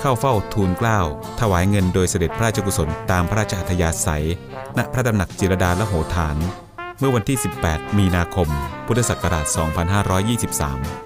เข้าเฝ้าทูลเกล้าถวายเงินโดยเสด็จพระราชกุศลตามพระราชอัธยาศัย ณพระดำหนักจิรดาละโหฐาน เมื่อวันที่ 18 มีนาคม พุทธศักราช 2523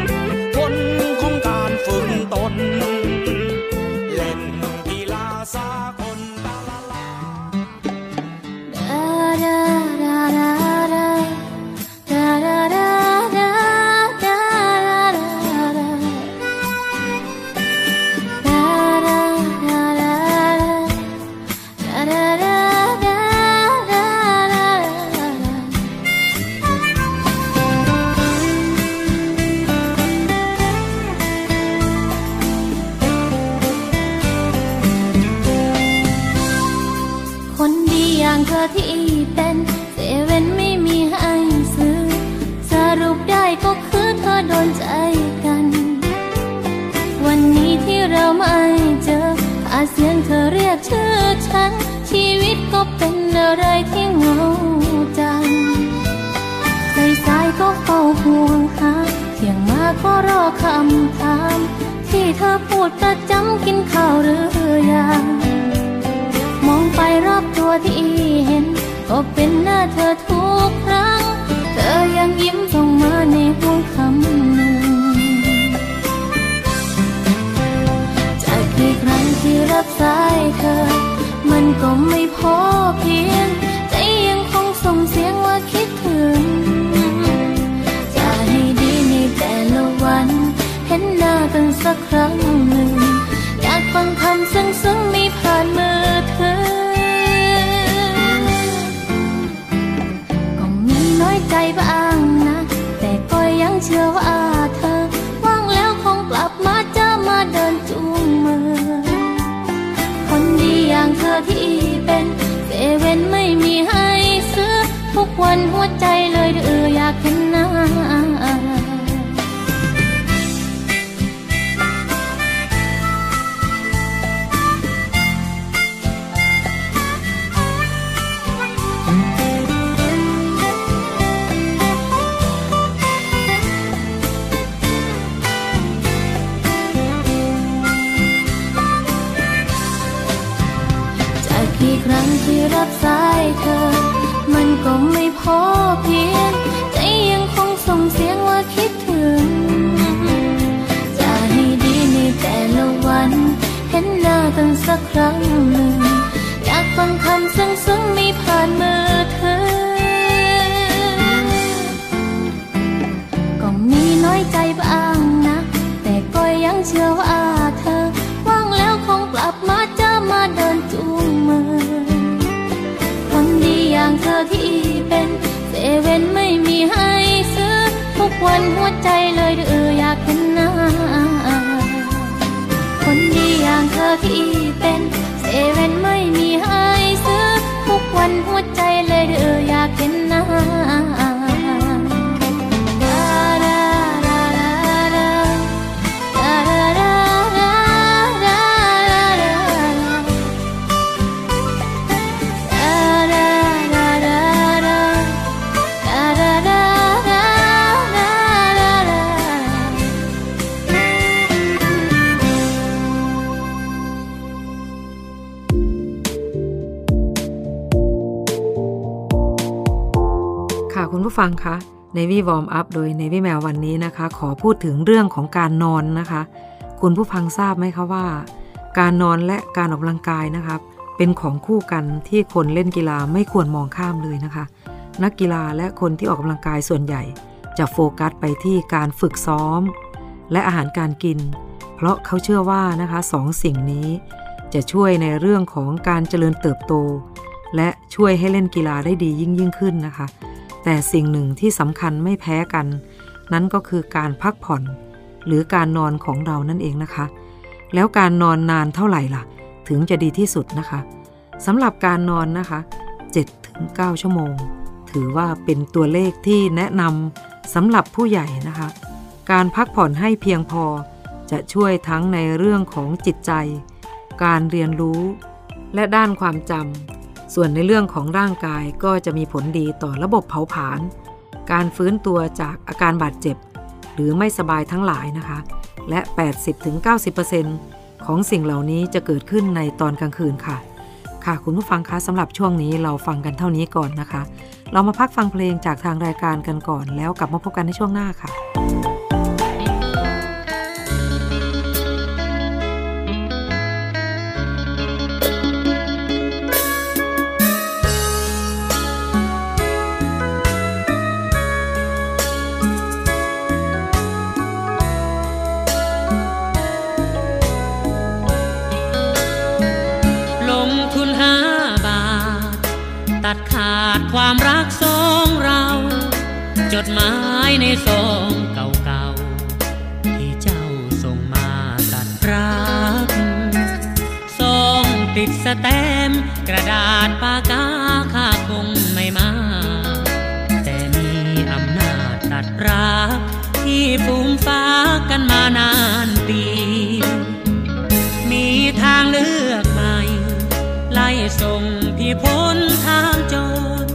กินข้าวหรือยัง มองไปรอบตัวที่เห็น ก็เป็นหน้าเธอ 有爱 ฟังคะ Navy Warm Up โดย Navy แมววันนี้นะคะ ขอพูดถึงเรื่องของการนอนนะคะ คุณผู้ฟังทราบไหมคะว่า การนอนและการออกกำลังกายนะครับ เป็นของคู่กันที่คนเล่นกีฬาไม่ควรมองข้ามเลยนะคะ นักกีฬาและคนที่ออกกำลังกายส่วนใหญ่ จะโฟกัสไปที่การฝึกซ้อม และอาหารการกิน เพราะเขาเชื่อว่านะคะสองสิ่งนี้ จะช่วยในเรื่องของการเจริญเติบโต และช่วยให้เล่นกีฬาได้ดียิ่งยิ่งขึ้นนะคะ แต่สิ่งหนึ่งที่สำคัญไม่แพ้กัน นั่นก็คือการพักผ่อน หรือการนอนของเรานั่นเองนะคะ แล้วการนอนนานเท่าไหร่ล่ะ ถึงจะดีที่สุดนะคะสำหรับการนอนนะคะ 7-9 ชั่วโมง ถือว่าเป็นตัวเลขที่แนะนำสำหรับผู้ใหญ่นะคะ การพักผ่อนให้เพียงพอจะช่วยทั้งในเรื่องของจิตใจ การเรียนรู้ และด้านความจำ ส่วนในเรื่องของร่างกายก็จะมีผลดีต่อระบบเผาผลาญ การฟื้นตัวจากอาการบาดเจ็บ หรือไม่สบายทั้งหลายนะคะ และ 80-90%ของสิ่งเหล่านี้จะเกิดขึ้นในตอนกลางคืนค่ะ ค่ะคุณผู้ฟังคะสำหรับช่วงนี้เราฟังกันเท่านี้ก่อนนะคะ เรามาพักฟังเพลงจากทางรายการกันก่อน แล้วกลับมาพบกันในช่วงหน้าค่ะ แตมกระดาษปากกาค่าคงไม่มา แต่มีอำนาจตัดรักที่ฟูมฟ้ากันมานานปี มีทางเลือกใหม่ ไล่ส่งพี่พ้นทางโจร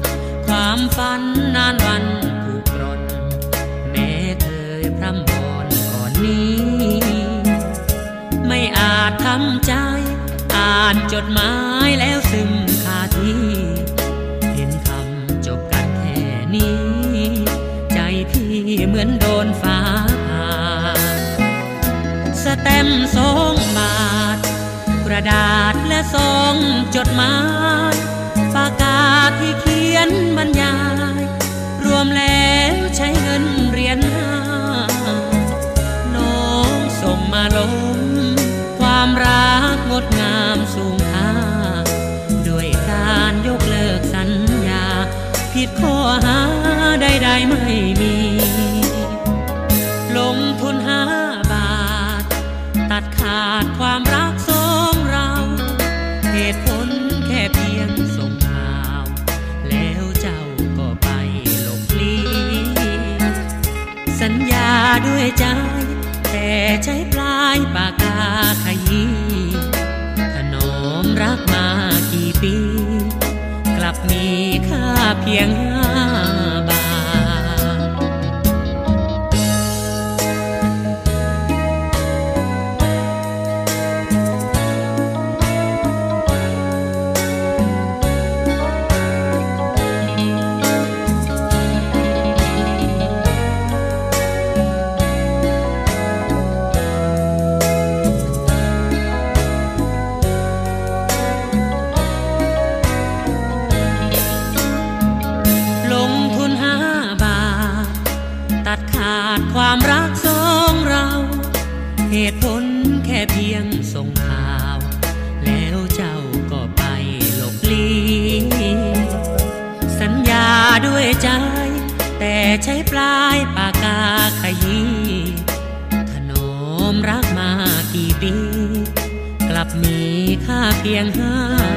ความฝันนานวันถูกกรดแม้เคยพร่ำบอนก่อนนี้ ไม่อาจทำใจ อ่านจด ดาษและซองจดหมายปากกาที่เขียนบรรยาย รวมแล้วใช้เงินเรียญห้าน้องส่งมาลมความรักงดงามสูงค่าด้วยการยกเลิกสัญญา ผิดข้อหาใดๆไม่ ด้วยใจ แต่ใช้ปลายปากกาขยี้ถนอมรักมากี่ปี กลับมีค่าเพียงห้า เพียงห้า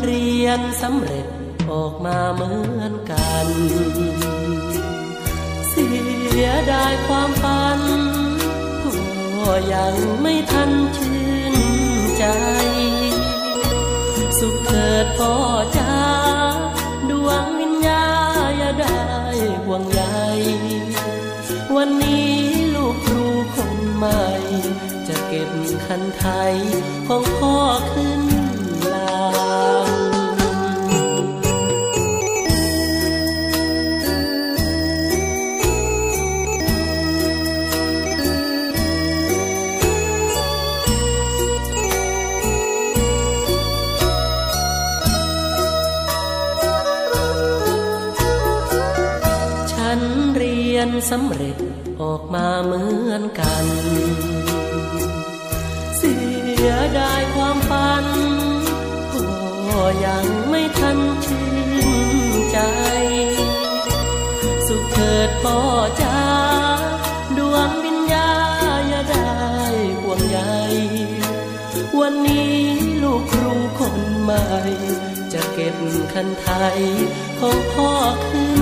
เรียนสำเร็จออกมาเหมือนกัน เสียดายความฝันพ่อยังไม่ทันชื่นใจ สุขเกิดพ่อจ้าดวงวิญญาอย่าได้ห่วงใยวันนี้ลูกครูคนใหม่ จะเก็บคันไทยของพ่อขึ้น สำเร็จออกมาเหมือนกัน เสียดายความฝันพ่อยังไม่ทันชื่นใจ สุขเกิดพ่อจ้าดวงวิญญาอย่าได้ห่วงใยวันนี้ลูกครูคนใหม่ จะเก็บคันไทยของพ่อขึ้น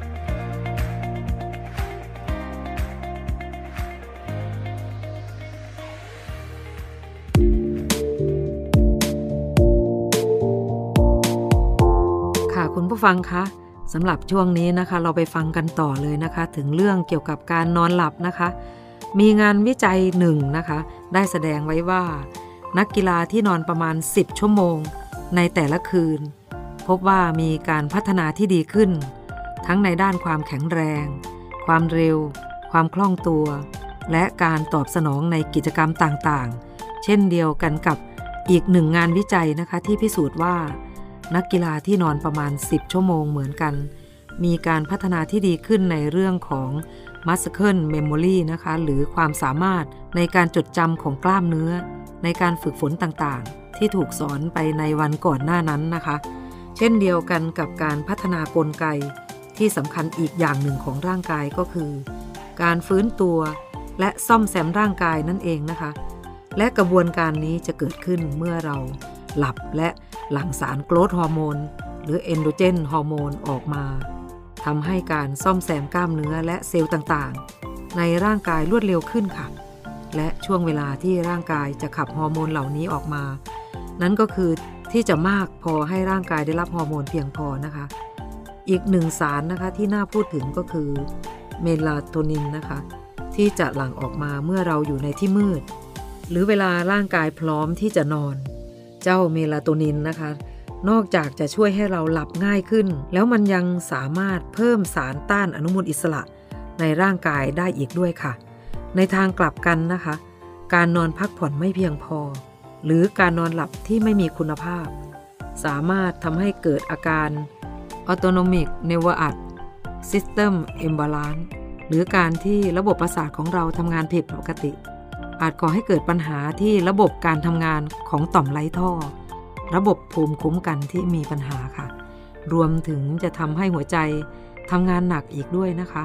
ผู้ฟังคะสำหรับช่วงนี้นะคะ เราไปฟังกันต่อเลยนะคะ ถึงเรื่องเกี่ยวกับการนอนหลับนะคะ มีงานวิจัยหนึ่งนะคะ ได้แสดงไว้ว่า นักกีฬาที่นอนประมาณ 10 ชั่วโมง ในแต่ละคืน พบว่ามีการพัฒนาที่ดีขึ้น ทั้งในด้านความแข็งแรง ความเร็ว ความคล่องตัว และการตอบสนองในกิจกรรมต่างๆ เช่นเดียวกันกับอีกหนึ่งงานวิจัยนะคะที่พิสูจน์ว่า นักกีฬาที่นอนประมาณ 10 ชั่วโมงเหมือนกัน มีการพัฒนาที่ดีขึ้นในเรื่องของ muscle memory นะคะ หรือความสามารถในการจดจำของกล้ามเนื้อ ในการฝึกฝนต่างๆ ที่ถูกสอนไปในวันก่อนหน้านั้นนะคะ เช่นเดียวกันกับการพัฒนากลไกที่สำคัญอีกอย่างหนึ่งของร่างกายก็คือ การฟื้นตัวและซ่อมแซมร่างกายนั่นเองนะคะ และกระบวนการนี้จะเกิดขึ้นเมื่อเรา หลับและหลั่งสาร growth hormone หรือแอนโดรเจนฮอร์โมนออกมาทำให้การซ่อมแซมกล้ามเนื้อและเซลล์ต่างๆ ในร่างกายรวดเร็วขึ้นค่ะ และช่วงเวลาที่ร่างกายจะขับฮอร์โมนเหล่านี้ออกมา นั้นก็คือที่จะมากพอให้ร่างกายได้รับฮอร์โมนเพียงพอนะคะ อีกหนึ่งสารนะคะที่น่าพูดถึงก็คือเมลาโทนินนะคะ ที่จะหลั่งออกมาเมื่อเราอยู่ในที่มืด หรือเวลาร่างกายพร้อมที่จะนอน เจ้าเมลาโทนินนะคะ นอกจากจะช่วยให้เราหลับง่ายขึ้น แล้วมันยังสามารถเพิ่มสารต้านอนุมูลอิสระ ในร่างกายได้อีกด้วยค่ะ ในทางกลับกันนะคะ การนอนพักผ่อนไม่เพียงพอ หรือการนอนหลับที่ไม่มีคุณภาพ สามารถทำให้เกิดอาการ autonomic nervous system imbalance หรือการที่ระบบประสาทของเราทำงานผิดปกติ อาจก่อให้เกิดปัญหาที่ระบบการทำงานของต่อมไร้ท่อ ระบบภูมิคุ้มกันที่มีปัญหาค่ะ รวมถึงจะทำให้หัวใจทำงานหนักอีกด้วยนะคะ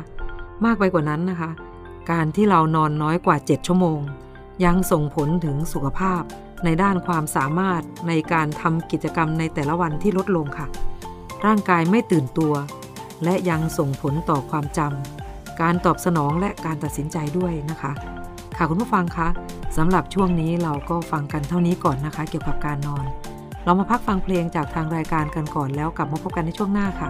มากไปกว่านั้นนะคะ การที่เรานอนน้อยกว่า 7 ชั่วโมง ยังส่งผลถึงสุขภาพในด้านความสามารถในการทำกิจกรรมในแต่ละวันที่ลดลงค่ะ ร่างกายไม่ตื่นตัว และยังส่งผลต่อความจำการตอบสนองและการตัดสินใจด้วยนะคะ ค่ะคุณผู้ฟังคะสำหรับช่วงนี้เราก็ฟังกันเท่านี้ก่อนนะคะ เกี่ยวกับการนอน เรามาพักฟังเพลงจากทางรายการกันก่อนแล้วกลับมาพบกันในช่วงหน้าค่ะ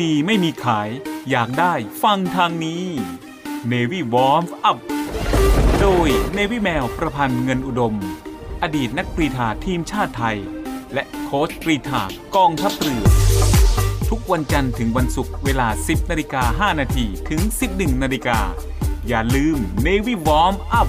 ดีไม่มีขาย อยากได้ฟังทางนี้ Navy Warm Up โดย Navy แมวประพันธ์เงินอุดม อดีตนักกรีฑาทีมชาติไทย และโค้ชกรีฑากองทัพเรือ ทุกวันจันทร์ถึงวันศุกร์เวลา 10นาฬิกา5นาทีถึง 11นาฬิกาอย่าลืม Navy Warm Up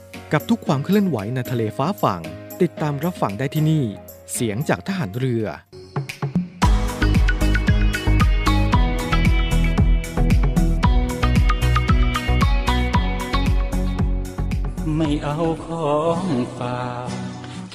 กับทุกความเคลื่อนไหวในทะเลฟ้าฝั่ง ติดตามรับฟังได้ที่นี่ เสียงจากทหารเรือ ไม่เอาของฝาก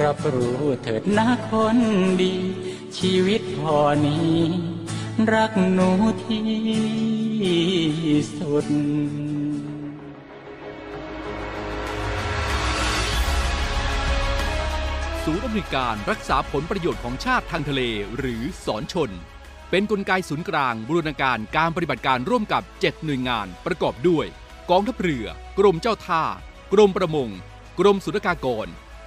รับรู้เถิดนะคนดี ชีวิตพอนี้ รักหนูที่สุดศูนย์อำนวยการรักษาผลประโยชน์ของชาติทางทะเล หรือสอนชน เป็นกลไกศูนย์กลางบูรณาการการปฏิบัติการร่วมกับ 7 หน่วยงานประกอบด้วย กองทัพเรือ กรมเจ้าท่า กรมประมง กรมสุรากากร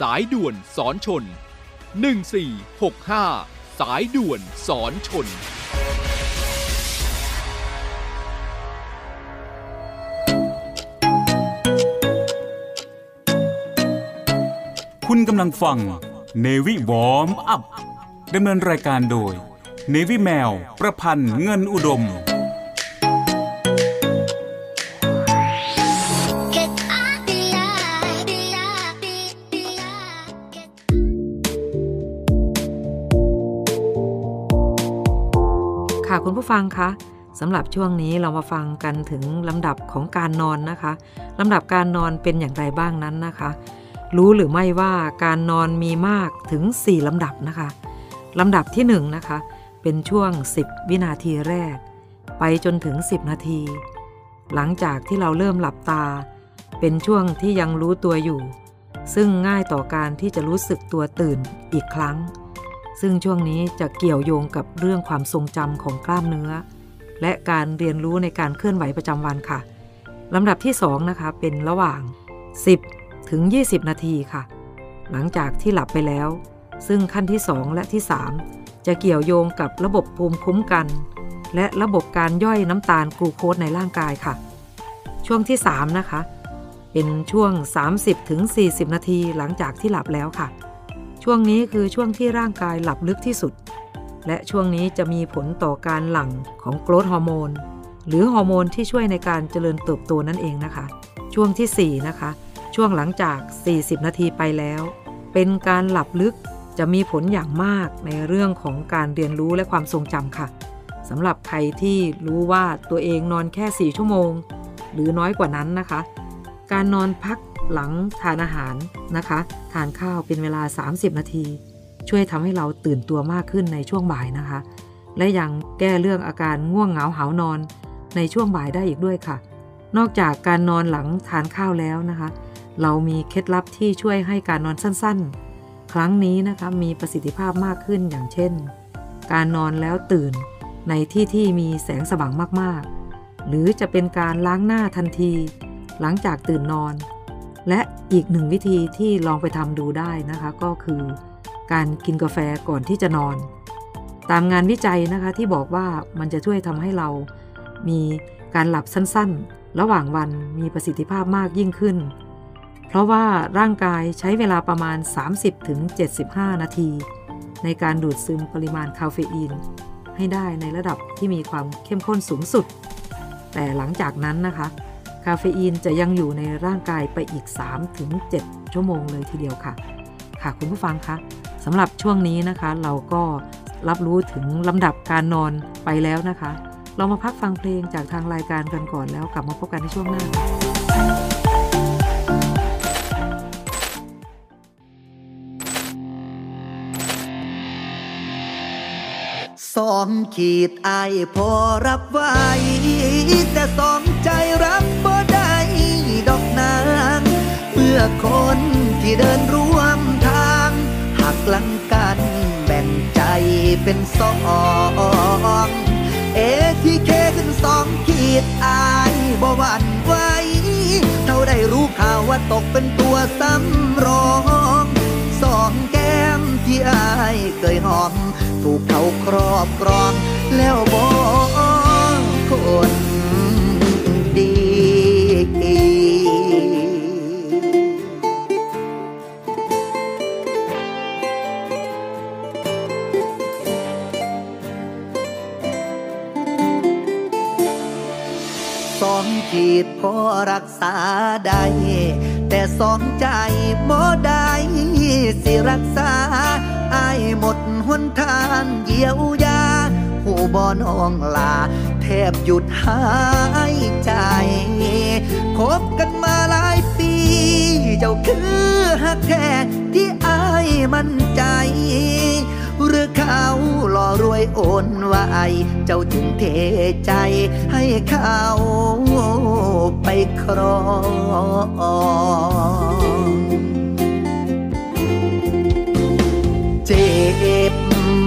สายด่วนสอนชน 1465 สายด่วนสอนชน คุณกำลังฟัง Navy Warm Up ดำเนินรายการโดย Navy แมว ประพันธ์เงินอุดม คุณผู้ฟังคะสำหรับช่วงนี้เรามาฟังกันถึงลำดับของการนอนนะคะลำดับการนอนเป็นอย่างไรบ้างนั้นนะคะ รู้หรือไม่ว่าการนอนมีมากถึง 4 ลำดับนะคะลำดับที่1นงนะคะ เป็นช่วง 10 วินาทีแรก ไปจนถึง 10 นาที หลังจากที่เราเริ่มหลับตา เป็นช่วงที่ยังรู้ตัวอยู่ ซึ่งง่ายต่อการที่จะรู้สึกตัวตื่นอีกครั้ง ซึ่งช่วงนี้จะเกี่ยวโยงกับเรื่องความทรงจำของกล้ามเนื้อ และการเรียนรู้ในการเคลื่อนไหวประจำวันค่ะลำดับที่2นะคะเป็นระหว่าง 10 ถึง 20 นาทีค่ะ หลังจากที่หลับไปแล้ว ซึ่งขั้นที่ 2 และที่ 3 จะเกี่ยวโยงกับระบบภูมิคุ้มกัน และระบบการย่อยน้ำตาลกลูโคสในร่างกายค่ะ ช่วงที่ 3 นะคะ เป็นช่วง 30ถึง40 นาทีหลังจากที่หลับแล้วค่ะ ช่วงนี้คือช่วงที่ร่างกายหลับลึกที่สุด และช่วงนี้จะมีผลต่อการหลั่งของโกรทฮอร์โมน หรือฮอร์โมนที่ช่วยในการเจริญเติบโตนั่นเองนะคะ ช่วงที่ 4 นะคะ ช่วงหลังจาก 40 นาทีไปแล้ว เป็นการหลับลึกจะมีผลอย่างมากในเรื่องของการเรียนรู้และความทรงจำค่ะสำหรับใครที่รู้ว่าตัวเองนอนแค่ 4 ชั่วโมง หรือน้อยกว่านั้นนะคะ การนอนพัก หลังทานอาหารนะคะ ทานข้าวเป็นเวลา 30 นาที ช่วยทำให้เราตื่นตัวมากขึ้นในช่วงบ่ายนะคะ และยังแก้เรื่องอาการง่วงเหงาหานอนในช่วงบ่ายได้อีกด้วยค่ะ นอกจากการนอนหลังทานข้าวแล้วนะคะ เรามีเคล็ดลับที่ช่วยให้การนอนสั้นๆ ครั้งนี้นะคะมีประสิทธิภาพมากขึ้นอย่างเช่น การนอนแล้วตื่นในที่ที่มีแสงสว่างมากๆ หรือจะเป็นการล้างหน้าทันที หลังจากตื่นนอน และอีกหนึ่งวิธีที่ลองไปทำดูได้นะคะ ก็คือการกินกาแฟก่อนที่จะนอน ตามงานวิจัยนะคะที่บอกว่ามันจะช่วยทำให้เรามีการหลับสั้นๆ ระหว่างวันมีประสิทธิภาพมากยิ่งขึ้น เพราะว่าร่างกายใช้เวลาประมาณ 30-75 นาที ในการดูดซึมปริมาณคาเฟอีน ให้ได้ในระดับที่มีความเข้มข้นสูงสุด แต่หลังจากนั้นนะคะ คาเฟอีนจะยังอยู่ในร่างกายไปอีก 3-7 ชั่วโมงเลยทีเดียวค่ะ ค่ะคุณผู้ฟังคะสำหรับช่วงนี้นะคะ เราก็รับรู้ถึงลำดับการนอนไปแล้วนะคะ เรามาพักฟังเพลงจากทางรายการกันก่อนแล้วกลับมาพบกันในช่วงหน้าสองขีดไอพอรับไว้แต่สองใจ คนที่เดินร่วมทางหักหลังกันแบ่งใจเป็นสองเอทีเคขึ้นสองขีดอายบ่หวั่นไหวเท่าได้รู้ข่าวว่าตกเป็นตัวซ้ำรองสองแก้มที่อายเคยหอม ถูกเขาครอบครองแล้วบอกคน สองขีดพอรักษาได้ แต่สองใจบ่ได้สิรักษาอายหมดหนทางเยียวยา หูบอนองลา แทบหยุดหายใจ คบกันมาหลายปี เจ้าคือฮักแท้ที่อายมั่นใจ เขาหล่อรวยโอนไว้เจ้าจึงเทใจให้เขาไปครองเจ็บ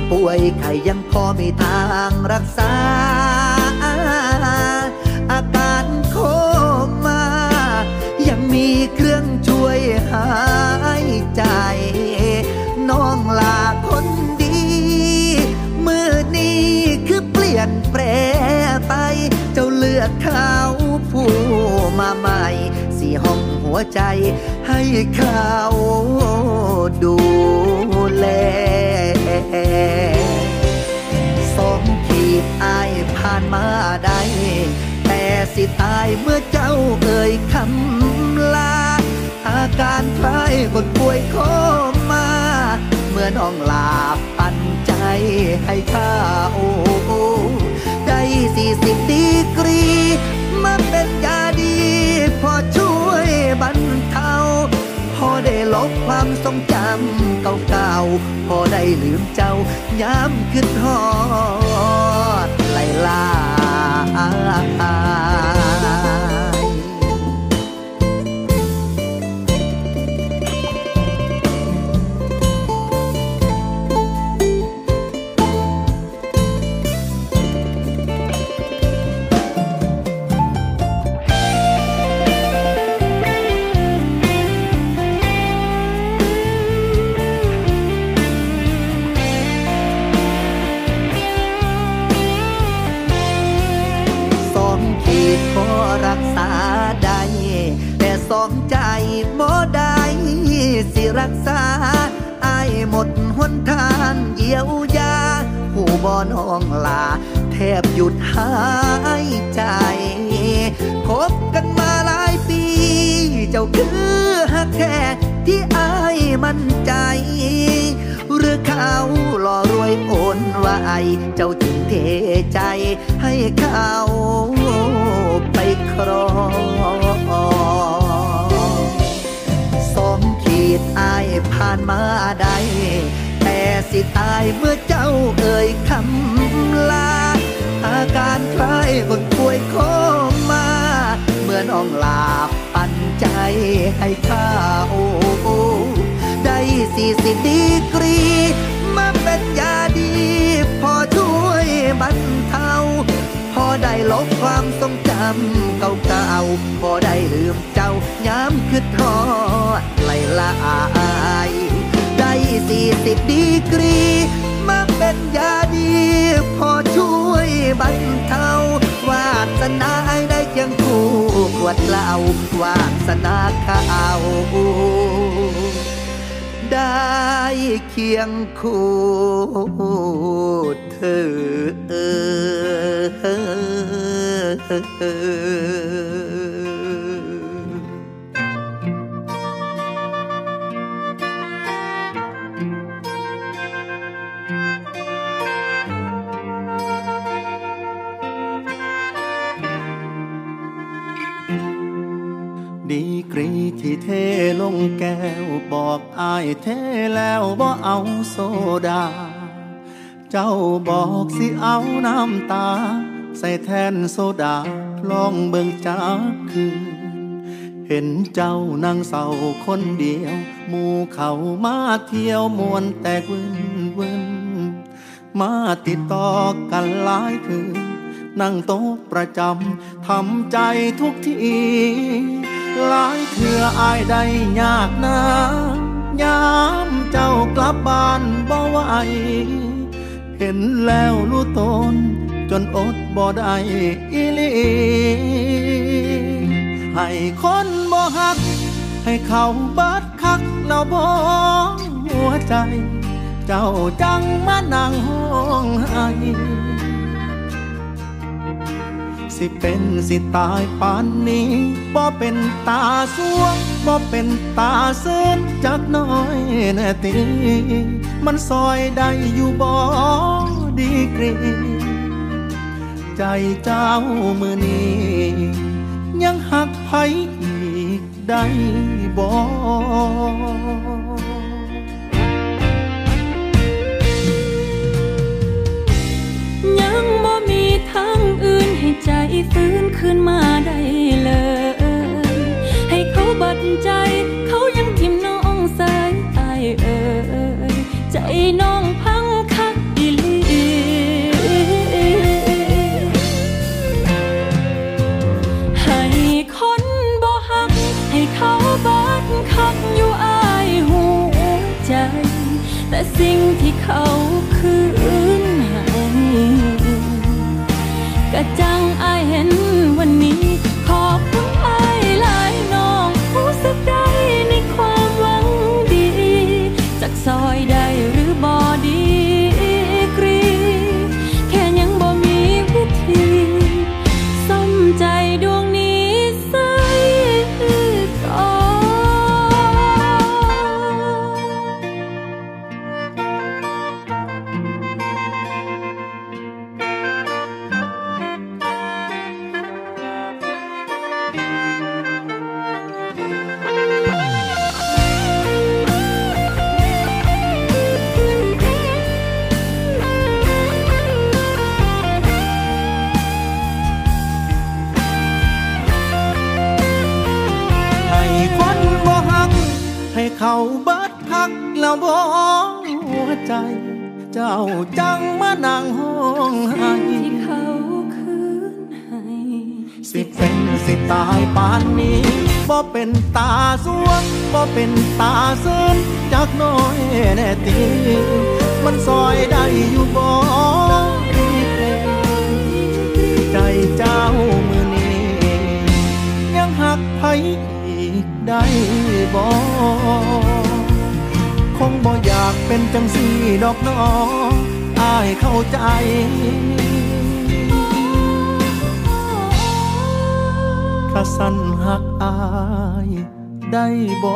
ป่วยไข้ยังพอมีทางรักษา วใจให้เขาดูแลสองขีดอายผ่านมาได้แต่สิตายเมื่อเจ้าเอ่ยคำลา อาการคล้ายคนป่วยโคมาเมื่อน้องลาปันใจให้ข้าโอ้ได้สี่สิบดีกรีมาเป็นยา วยบรรเทาพอได้ลบความทรงจำเก่าๆ พอได้ลืมเจ้าย้ำขึ้นหอดไลลา บ่อน้องลา แทบหยุดหายใจ คบกันมาหลายปี เจ้าคือฮักแท้ที่อายมั่นใจ หรือเขาหล่อรวยโอนไว้เจ้าจึงเทใจให้เขาไปครองสองขีดอายผ่านมาได้แต่สิ ตายเมื่อเจ้าเอ่ยคำลา อาการคล้ายคนป่วยโคม่าเหมือนอ่องลาบปันใจให้ข้าโอ้ได้สี่สิบดีกรี มาเป็นยาดี พอช่วยบรรเทา พอได้ลบความทรงจำเก่าๆพอได้ลืมเจ้าย้ำคือทอดไหลละอาย ได้สี่สิบดีกรี มาเป็นยาดี พอช่วยบรรเทาวาสนาได้เคียงคู่ขวดเหล้าวาสนาข้าวได้เคียงคู่เธอ เทลงแก้วบอกอายเทแล้วบ่เอาโซดา เจ้าบอกสิเอาน้ำตา ใส่แทนโซดาลองเบิ่งจากคืน เห็นเจ้านั่งเศร้าคนเดียว หมู่เขามาเที่ยวมวนแตกวินวินมาติดต่อกันหลายคืน นั่งโต๊ะประจำทำใจทุกที หลายเถื่ออายได้ยากนะยามเจ้ากลับบ้านบ่ไหวเห็นแล้วรู้ตน จนอดบ่ได้อีลีให้คนบ่ฮัก ให้เขาบัดคักแล้วบ่หัวใจ เจ้าจังมานั่งห้องไห้ สิเป็นสิตายปานนี้บ่เป็นตาสวงบ่เป็นตาเส้นจักน้อยแน่ตีมันซอยได้อยู่บ่ดีกรีใจเจ้ามือนี้ ยังหักไผอีกได้บ่ยังบ่มีทางอื่น ใจฟื้นขึ้นมาได้เลย ให้เขาบัดใจ เขายังทิมน้องสายตายเอ่ยใจน้องพังคักอีลีให้คนบ่หัก ให้เขาบัดคักอยู่อายหัวใจ แต่สิ่งที่เขา เขาเบิดคักแล้วบ่หัวใจ เจ้าจังมานั่งห้องไห้ที่เขาคืนให้สิเป็นสิตายปานนี้บ่เป็นตาสวงบ่เป็นตาซึนจักน้อยแน่ตีมันซอยได้อยู่บ่ดีเใจเจ้ามือนี้อีกไได้บ่คงบ่อยากเป็นจังสีดอกน้องอายเข้าใจข้าสั้นหักอายได้บ่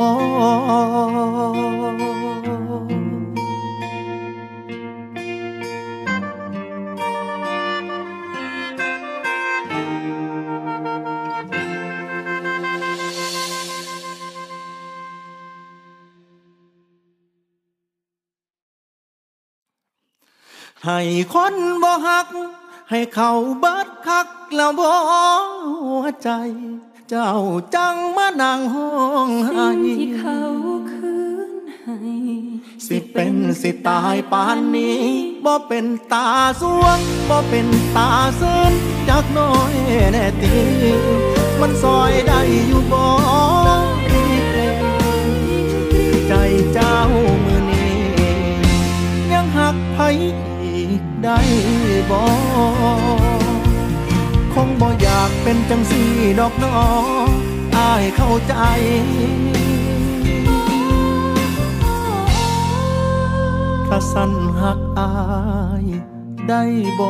ให้คนบ่หัก ให้เขาเบิดคักแล้วบ่หัวใจ เจ้าจังมานั่งห้องไห้สิ่งที่เขาคืนให้สิเป็นสิตายปานนี้บ่เป็นตาสวงบ่เป็นตาซื่นจักหน้อยแน่ตีมันซอยได้อยู่บ่อีกแล้วใจเจ้ามือนี้ยังหักไผอีก ได้บ่คงบ่อยากเป็นจังสีดอกนออายเข้าใจถ้าสั้นหักอายได้บ่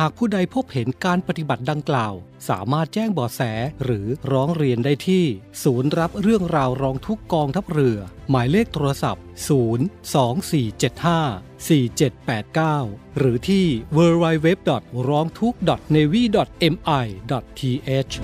หากผู้ใดพบเห็นการปฏิบัติดังกล่าว สามารถแจ้งเบาะแสหรือร้องเรียนได้ที่ ศูนย์รับเรื่องราวร้องทุกกองทัพเรือ หมายเลขโทรศัพท์ 02475 4789 หรือที่ www. ร้องทุก navy mi th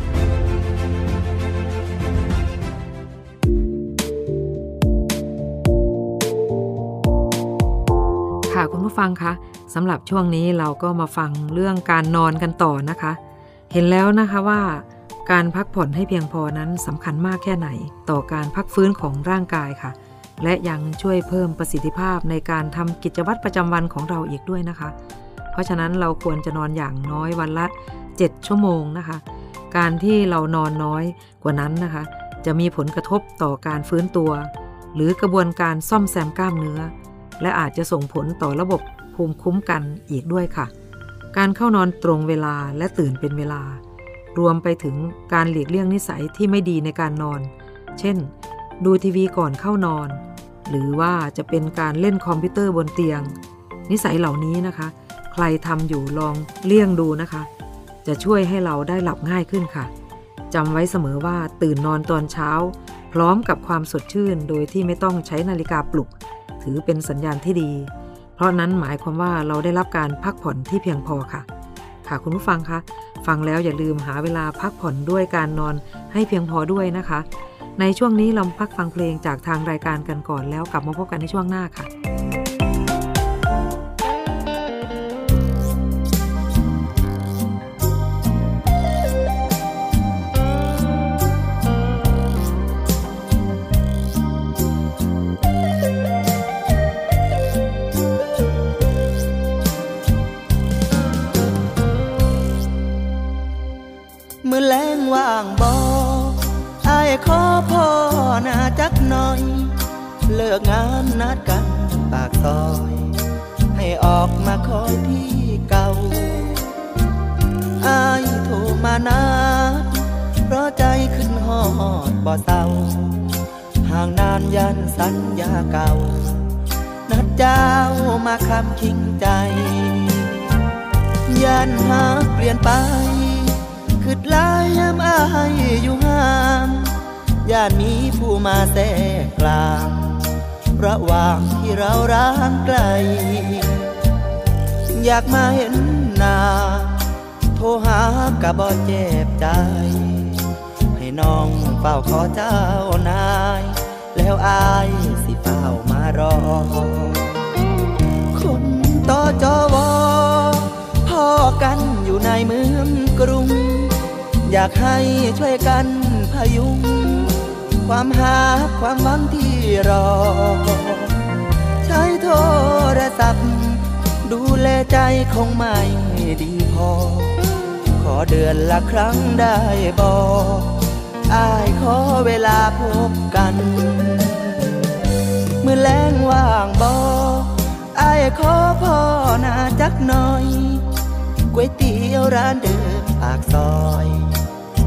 ค่ะคุณผู้ฟังคะ สำหรับช่วงนี้เราก็มาฟังเรื่องการนอนกันต่อนะคะ เห็นแล้วนะคะว่าการพักผ่อนให้เพียงพอนั้นสำคัญมากแค่ไหน ต่อการพักฟื้นของร่างกายค่ะ และยังช่วยเพิ่มประสิทธิภาพในการทำกิจวัตรประจำวันของเราอีกด้วยนะคะ เพราะฉะนั้นเราควรจะนอนอย่างน้อยวันละ 7 ชั่วโมงนะคะ การที่เรานอนน้อยกว่านั้นนะคะ จะมีผลกระทบต่อการฟื้นตัว หรือกระบวนการซ่อมแซมกล้ามเนื้อ และอาจจะส่งผลต่อระบบ ภูมิคุ้มกันอีกด้วยค่ะ การเข้านอนตรงเวลาและตื่นเป็นเวลา รวมไปถึงการหลีกเลี่ยงนิสัยที่ไม่ดีในการนอน เช่น ดูทีวีก่อนเข้านอน หรือว่าจะเป็นการเล่นคอมพิวเตอร์บนเตียง นิสัยเหล่านี้นะคะ ใครทำอยู่ลองเลี่ยงดูนะคะ จะช่วยให้เราได้หลับง่ายขึ้นค่ะจำไว้เสมอว่าตื่นนอนตอนเช้า พร้อมกับความสดชื่นโดยที่ไม่ต้องใช้นาฬิกาปลุก ถือเป็นสัญญาณที่ดี ราะนั้นหมายความว่าเราได้รับการพักผ่อนที่เพียงพอค่ะ ค่ะคุณผู้ฟังคะฟังแล้วอย่าลืมหาเวลาพักผ่อนด้วยการนอนให้เพียงพอด้วยนะคะ ในช่วงนี้เราพักฟังเพลงจากทางรายการกันก่อนแล้วกลับมาพบกันในช่วงหน้าค่ะานนัดกันปากซอย ให้ออกมาคอยที่เก่าอายโทรมานัดเพราะใจขึ้นหอดบ่เศร้าห่างนานยันสัญญาเก่า นัดเจ้ามาคำคิงใจ ยันหาเปลี่ยนไปคืดลายยามอายอยู่ห่างย่านมีผู้มาแทรกกลาง ระหว่างที่เราร้างไกล อยากมาเห็นหน้าโทรหากะบ่เจ็บใจ ให้น้องเฝ้าขอเจ้านาย แล้วอายสิเฝ้ามารอ คนต่อจอวอพ่อกันอยู่ในเมืองกรุง อยากให้ช่วยกันพยุง ความหาความหวังที่ รอช้โทรศัพท์ ดูแลใจคงไม่ดีพอ ขอเดือนละครั้งได้บอกอายขอเวลาพบกัน เมื่อแรงว่างบออายขอพ่อนาจักหน่อยก๋วยเตี๋ยวร้านเดิมปากซอย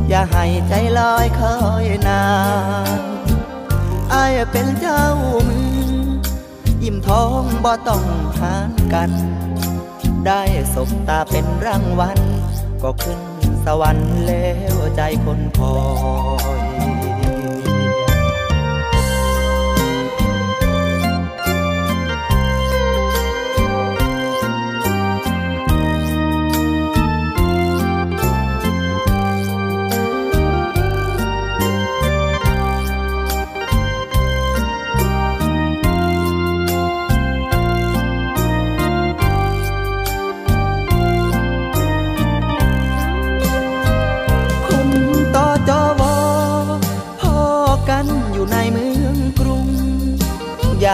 อย่าให้ใจลอยคอยนาน อายเป็นเจ้ามือยิ้มท้องบ่ต้องหานกัน ได้สบตาเป็นรางวัลก็ขึ้นสวรรค์แล้วใจคนคอย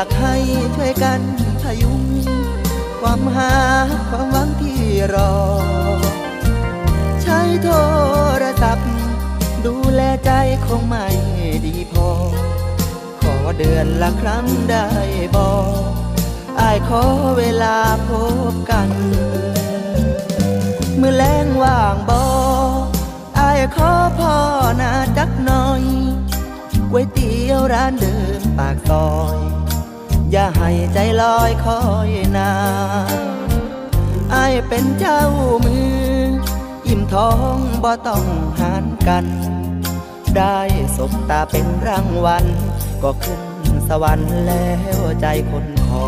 ากให้ช่วยกันพยุง ความหาความหวังที่รอ ใช้โทรศัพท์ ดูแลใจคงไม่ดีพอ ขอเดือนละครั้งได้บอกอายขอเวลาพบกัน เมื่อแรงว่างบออายขอพ่อนาจักหน่อยก๋วยเตี๋ยวร้านเดิมปากซอย อย่าให้ใจลอยคอยนานอายเป็นเจ้ามือ อิ่มท้องบ่ต้องหานกัน ได้สบตาเป็นรางวัล ก็ขึ้นสวรรค์แล้วใจคนขอ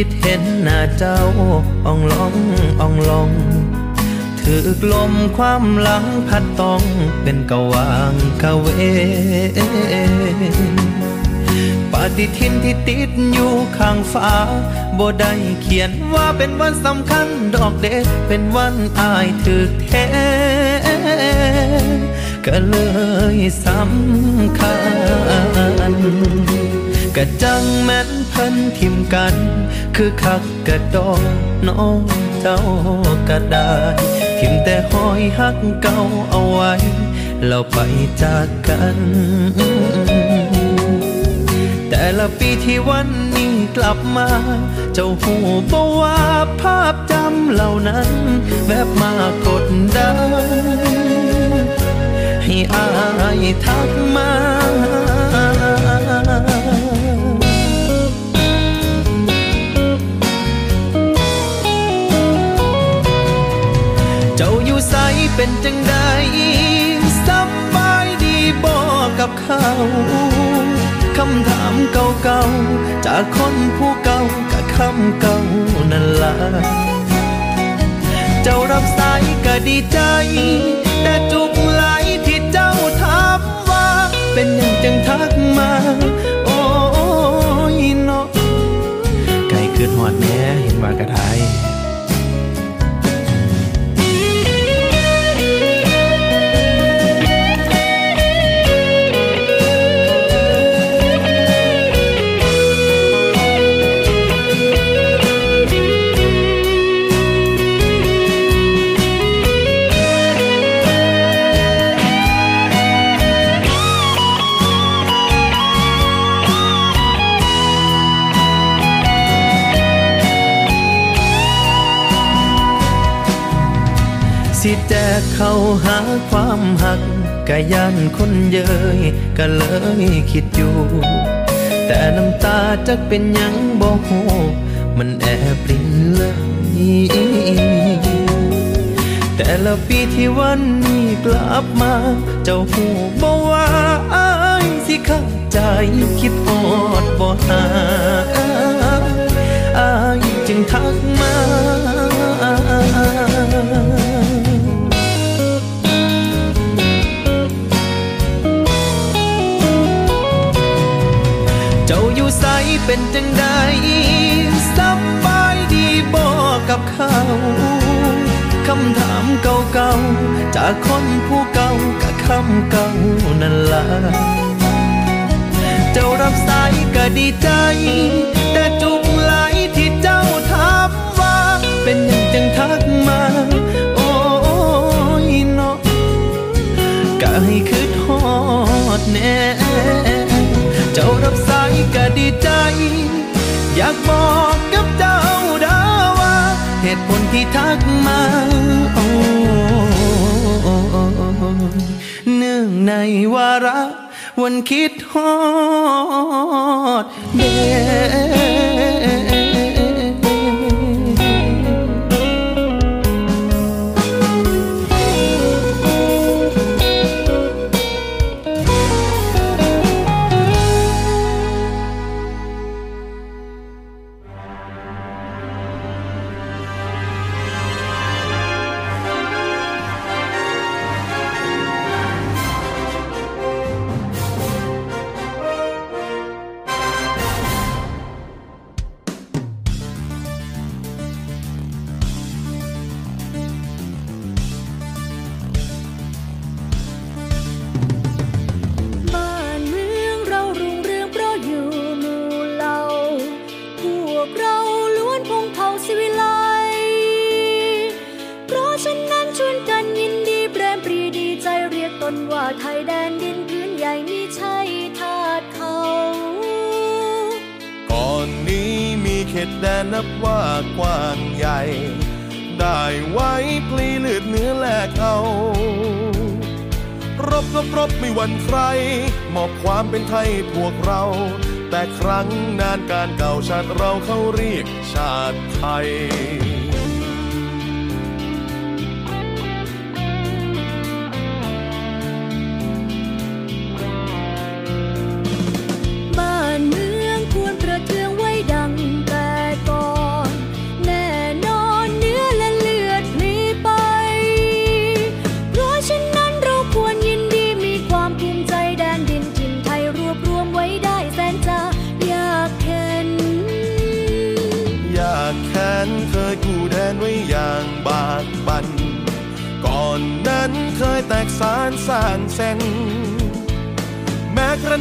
คิดเห็นหน้าเจ้าอ่องลองอ่องลองถือกลมความหลังพัดต้องเป็นกวางกะเวปฏิทินที่ติดอยู่ข้างฟ้าบ่ได้เขียนว่าเป็นวันสำคัญดอกเด็ดเป็นวันอายถึกแท้ก็เลยสำคัญกะจังแม่นเพิ่นทิมกัน คือคักกระดอกน้องเจ้าก็ได้ทิมแต่หอยหักเก่าเอาไว้ เราไปจากกัน แต่ละปีที่วันนี้กลับมา เจ้าหูบว่าภาพจำเหล่านั้นแวบมากดดันให้อายทักมา เป็นจังใดสบายดีบอกกับเขาคำถามเก่าๆ จากคนผู้เก่ากับคำเก่านั่นละเจ้ารับสายก็ดีใจ แต่จุกไหลที่เจ้าถามว่า เป็นหยังจังทักมา โอ้ยเนาะไก่เกิดหอดแม่เห็นว่ากระทย เข้าหาความหักกะยันคนเยยก็เลยคิดอยู่ แต่น้ำตาจักเป็นยังบ่โหมันแอบรินเลยแต่ละปีที่วันนี้กลับมา เจ้าหูบอกว่าอายสิเข้าใจคิดอดบ่หาอายจึงทักมา เจ้าอยู่ใสเป็นจังใดสบายดีบอกกับเขาคำถามเก่าๆ จากคนผู้เก่ากับคำเก่านั่นละเจ้ารับสายก็ดีใจ แต่จุกไหลที่เจ้าถามว่า เป็นยังจังทักมา โอ้ยเนาะก็ให้คืดฮอดแน่ อยากบอกกับเจ้าดาว่า เหตุผลที่ทักมาโอ้เนื่องในวาระ วันคิดฮอดเด นับว่ากว้างใหญ่ ได้ไว้พลีเลือดเนื้อแลกเอา รบก็รบไม่หวั่นใคร มอบความเป็นไทยพวกเรา แต่ครั้งนานการเก่าชาติเราเขาเรียกชาติไทย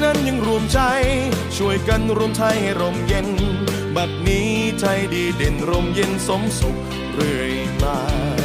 นั้นยังรวมใจ ช่วยกันรวมไทยให้ร่มเย็น บัดนี้ใจดีเด่นร่มเย็นสมสุขเรื่อยมา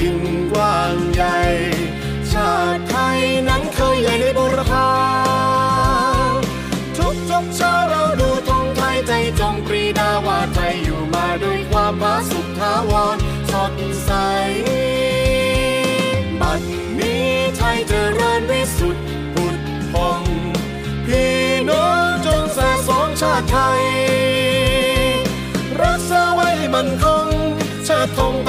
ถิ่นกว้างใหญ่ ชาติไทยนั้นเคยใหญ่ในบุรพาทุกทุกเช้าเราดูธงไทยใจจงปรีดาว่าไทยอยู่มาด้วยความผาสุกทาวรสดใส บัดนี้ไทยเจริญวิสุทธิ์ผุดพองพี่น้องจงแส่สองชาติไทย รักษาไว้ให้มันคงชาติธงไป